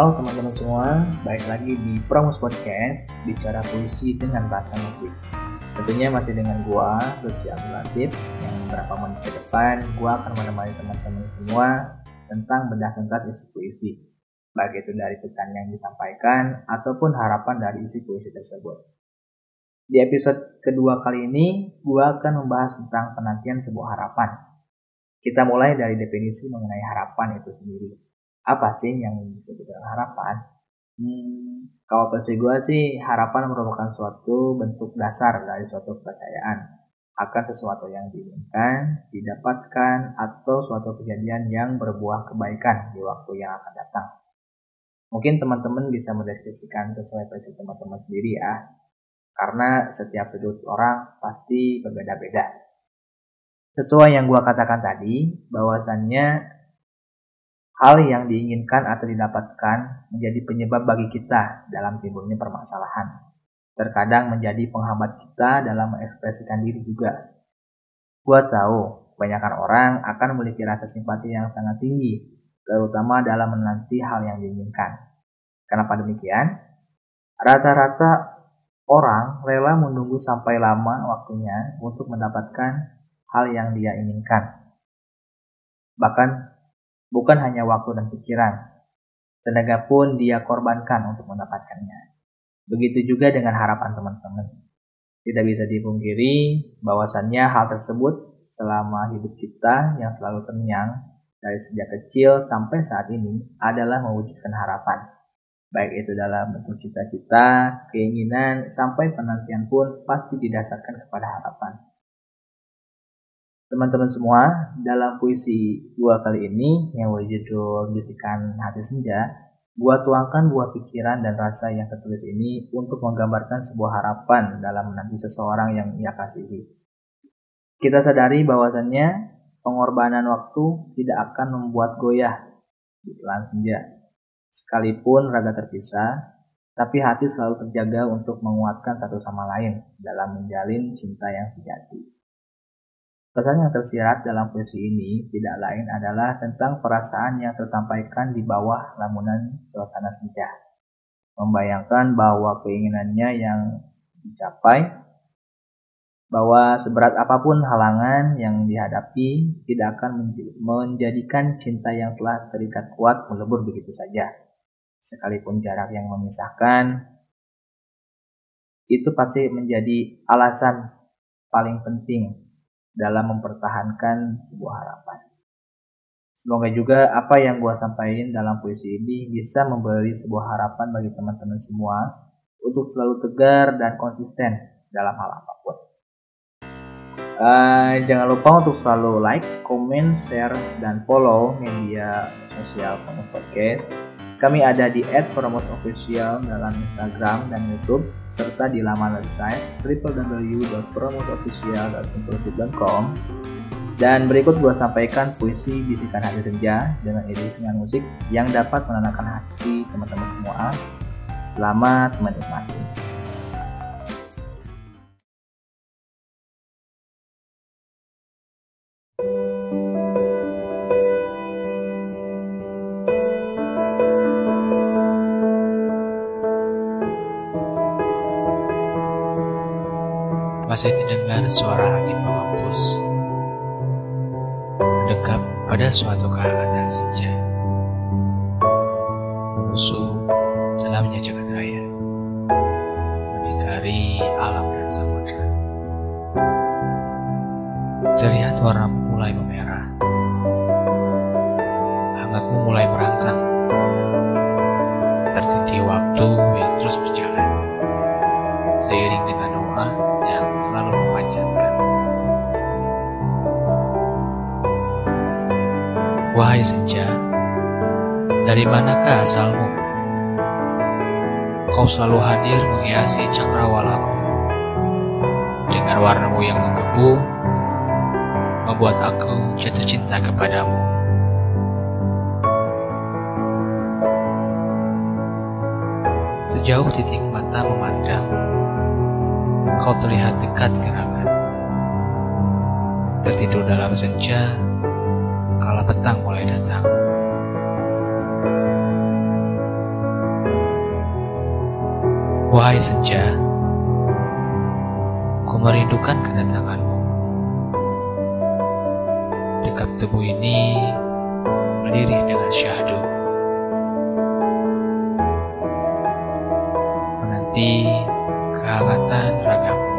Halo teman-teman semua, baik lagi di Promus Podcast Bicara puisi dengan bahasa musik. Tentunya masih dengan gua, Lutfi Abdul Latif Yang beberapa menit ke depan, gua akan menemani teman-teman semua Tentang bedah tentang isi puisi. Baik itu dari pesan yang disampaikan Ataupun harapan dari isi puisi tersebut. Di episode kedua kali ini, gua akan membahas tentang penantian sebuah harapan. Kita mulai dari definisi mengenai harapan itu sendiri apa sih yang disebut dengan harapan? Hmm, kalau versi gue sih harapan merupakan suatu bentuk dasar dari suatu kepercayaan akan sesuatu yang diinginkan, didapatkan, atau suatu kejadian yang berbuah kebaikan di waktu yang akan datang. Mungkin teman-teman bisa mendeskripsikan sesuai versi teman-teman sendiri ya, karena setiap sudut orang pasti berbeda-beda. Sesuai yang gue katakan tadi, bahwasannya Hal yang diinginkan atau didapatkan menjadi penyebab bagi kita dalam timbulnya permasalahan. Terkadang menjadi penghambat kita dalam mengekspresikan diri juga. Gua tahu, kebanyakan orang akan memiliki rasa simpati yang sangat tinggi, terutama dalam menanti hal yang diinginkan. Kenapa demikian? Rata-rata orang rela menunggu sampai lama waktunya untuk mendapatkan hal yang dia inginkan. Bahkan bukan hanya waktu dan pikiran. Tenaga pun dia korbankan untuk mendapatkannya. Begitu juga dengan harapan teman-teman. Tidak bisa dipungkiri bahwasannya hal tersebut selama hidup kita yang selalu kenyang dari sejak kecil sampai saat ini adalah mewujudkan harapan. Baik itu dalam bentuk cita-cita, keinginan, sampai penantian pun pasti didasarkan kepada harapan. Teman-teman semua, dalam puisi gua kali ini yang berjudul Bisikan Hati Senja, gua tuangkan buah pikiran dan rasa yang tertulis ini untuk menggambarkan sebuah harapan dalam menanti seseorang yang ia kasihi. Kita sadari bahwasannya pengorbanan waktu tidak akan membuat goyah di pelan senja. Sekalipun raga terpisah, tapi hati selalu terjaga untuk menguatkan satu sama lain dalam menjalin cinta yang sejati. Pesan yang tersirat dalam puisi ini tidak lain adalah tentang perasaan yang tersampaikan di bawah lamunan suasana senja. Membayangkan bahwa keinginannya yang dicapai, bahwa seberat apa pun halangan yang dihadapi tidak akan menjadikan cinta yang telah terikat kuat melebur begitu saja. Sekalipun jarak yang memisahkan, itu pasti menjadi alasan paling penting dalam mempertahankan sebuah harapan. Semoga juga apa yang gue sampaikan dalam puisi ini bisa memberi sebuah harapan bagi teman-teman semua untuk selalu tegar dan konsisten dalam hal apa pun. Uh, jangan lupa untuk selalu like, comment, share, dan follow media sosial Promos Podcast. Kami ada di @promosofficial dalam Instagram dan YouTube serta di laman website www.promoteofficial.simplesit.com dan berikut gue sampaikan puisi Bisikan Hati Senja dengan iringan musik yang dapat menenangkan hati teman-teman semua. Selamat menikmati. Masih terdengar suara angin menghembus mendekat pada suatu kehangatan senja menusuk dalamnya jagat raya berdikari alam dan samudra. Terlihat warnamu mulai memerah. Hangatmu mulai merangsang. Tertiti waktu yang terus berjalan. Seiring dengan doa yang selalu memanjatkan. Wahai senja, dari manakah asalmu? Kau selalu hadir menghiasi cakrawalaku. Dengan warnamu yang menggebu, membuat aku jatuh cinta kepadamu. Sejauh titik mata memandang, kau terlihat dekat gerangan. Tertidur dalam senja, kala petang mulai datang. Wahai senja, ku merindukan kedatanganmu. Dekat tubuh ini berdiri dengan syahdu. Menanti kehangatan ragamu.